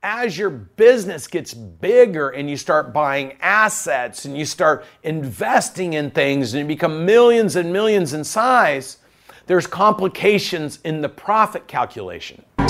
As your business gets bigger and you start buying assets and you start investing in things and you become millions and millions in size, there's complications in the profit calculation. I'm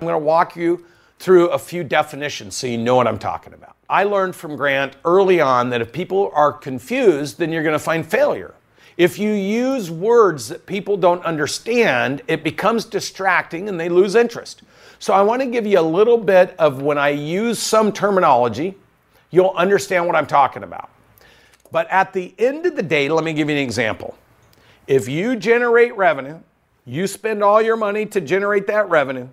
going to walk you through a few definitions so you know what I'm talking about. I learned from Grant early on that if people are confused, then you're going to find failure. If you use words that people don't understand, it becomes distracting and they lose interest. So I want to give you a little bit of when I use some terminology, you'll understand what I'm talking about. But at the end of the day, let me give you an example. If you generate revenue, you spend all your money to generate that revenue,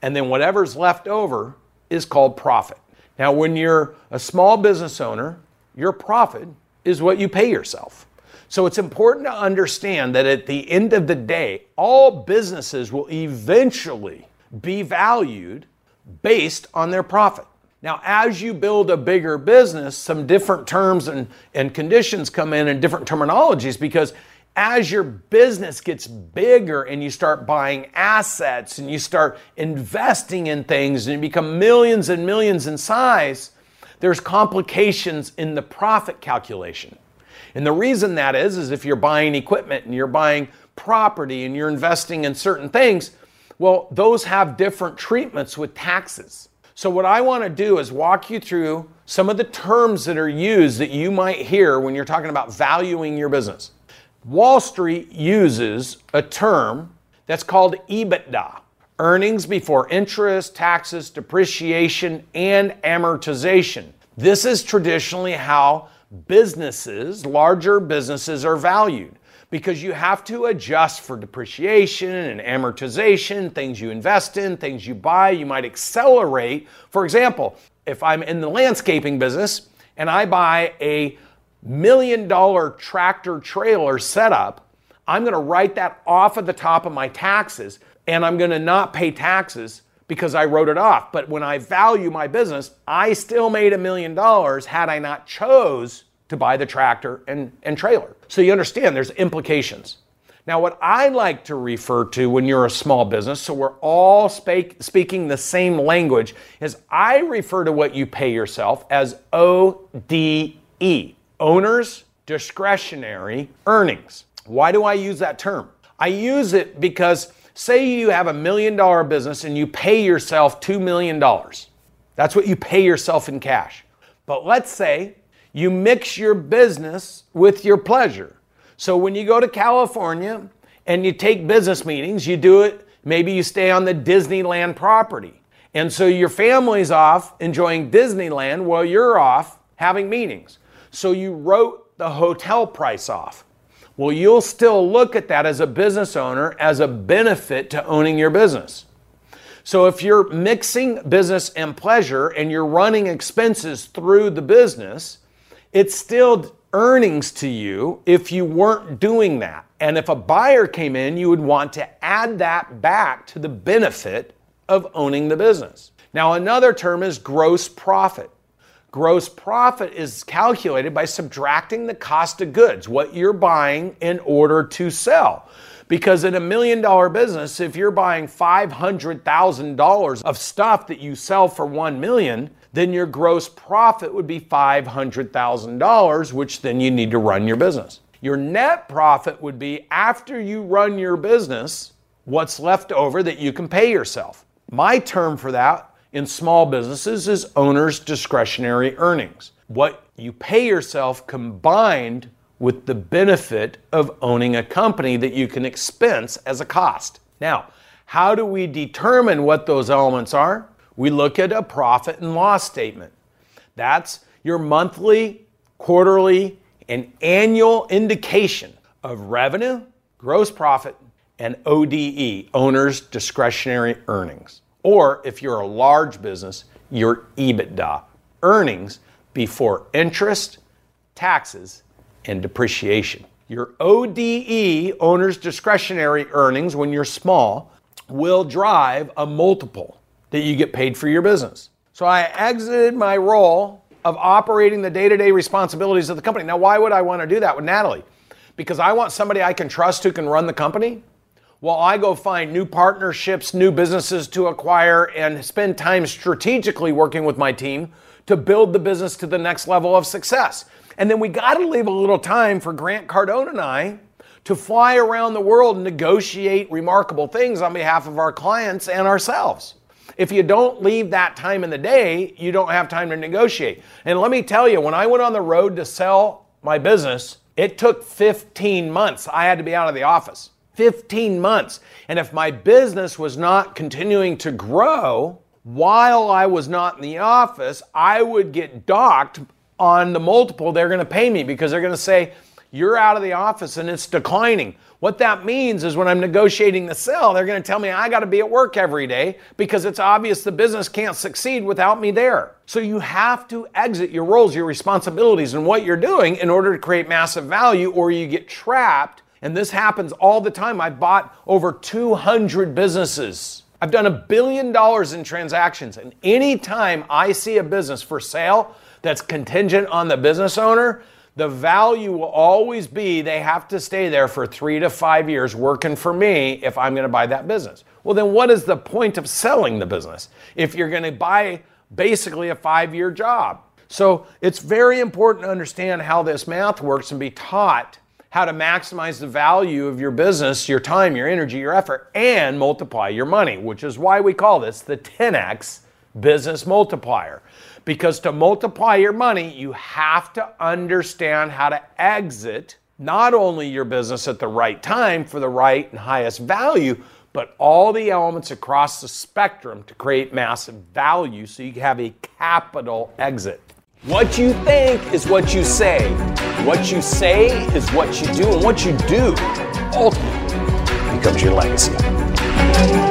and then whatever's left over is called profit. Now, when you're a small business owner, your profit is what you pay yourself. So it's important to understand that at the end of the day, all businesses will eventually be valued based on their profit. Now, as you build a bigger business, some different terms and, and conditions come in and different terminologies because as your business gets bigger and you start buying assets and you start investing in things and you become millions and millions in size, there's complications in the profit calculation. And the reason that is, is if you're buying equipment and you're buying property and you're investing in certain things, well, those have different treatments with taxes. So, what I want to do is walk you through some of the terms that are used that you might hear when you're talking about valuing your business. Wall Street uses a term that's called EBITDA earnings before interest, taxes, depreciation, and amortization. This is traditionally how businesses, larger businesses, are valued because you have to adjust for depreciation and amortization, things you invest in, things you buy. You might accelerate. For example, if I'm in the landscaping business and I buy a million dollar tractor trailer setup, I'm going to write that off at the top of my taxes and I'm going to not pay taxes because I wrote it off. But when I value my business, I still made a million dollars had I not chose to buy the tractor and, and trailer. So you understand there's implications. Now, what I like to refer to when you're a small business, so we're all speak, speaking the same language, is I refer to what you pay yourself as ODE, Owner's Discretionary Earnings. Why do I use that term? I use it because say you have a million dollar business and you pay yourself $2 million. That's what you pay yourself in cash. But let's say you mix your business with your pleasure. So when you go to California and you take business meetings, you do it, maybe you stay on the Disneyland property. And so your family's off enjoying Disneyland while you're off having meetings. So you wrote the hotel price off. Well, you'll still look at that as a business owner as a benefit to owning your business. So if you're mixing business and pleasure and you're running expenses through the business, it's still earnings to you if you weren't doing that. And if a buyer came in, you would want to add that back to the benefit of owning the business. Now, another term is gross profit. Gross profit is calculated by subtracting the cost of goods, what you're buying in order to sell. Because in a million dollar business, if you're buying $500,000 of stuff that you sell for 1 million, then your gross profit would be $500,000, which then you need to run your business. Your net profit would be after you run your business, what's left over that you can pay yourself. My term for that in small businesses is owner's discretionary earnings. What you pay yourself combined with the benefit of owning a company that you can expense as a cost. Now, how do we determine what those elements are? We look at a profit and loss statement. That's your monthly, quarterly, and annual indication of revenue, gross profit, and ODE, owner's discretionary earnings or if you're a large business, your EBITDA, earnings before interest, taxes, and depreciation. Your ODE, owner's discretionary earnings, when you're small, will drive a multiple that you get paid for your business. So I exited my role of operating the day to day responsibilities of the company. Now, why would I want to do that with Natalie? because I want somebody I can trust who can run the company, while I go find new partnerships, new businesses to acquire, and spend time strategically working with my team to build the business to the next level of success. And then we got to leave a little time for Grant Cardone and I to fly around the world and negotiate remarkable things on behalf of our clients and ourselves. If you don't leave that time in the day, you don't have time to negotiate. And let me tell you, when I went on the road to sell my business, it took 15 months. I had to be out of the office. 15 months. And if my business was not continuing to grow while I was not in the office, I would get docked on the multiple they're going to pay me because they're going to say, You're out of the office and it's declining. What that means is when I'm negotiating the sale, they're going to tell me I got to be at work every day because it's obvious the business can't succeed without me there. So you have to exit your roles, your responsibilities, and what you're doing in order to create massive value, or you get trapped and this happens all the time. I bought over 200 businesses. I've done a billion dollars in transactions. And anytime I see a business for sale that's contingent on the business owner, the value will always be they have to stay there for three to five years working for me if I'm going to buy that business. Well, then what is the point of selling the business if you're going to buy basically a five year job? So it's very important to understand how this math works and be taught how to maximize the value of your business, your time, your energy, your effort, and multiply your money, which is why we call this the 10x business multiplier. Because to multiply your money, you have to understand how to exit not only your business at the right time for the right and highest value, but all the elements across the spectrum to create massive value so you have a capital exit. What you think is what you say. What you say is what you do, and what you do ultimately becomes your legacy.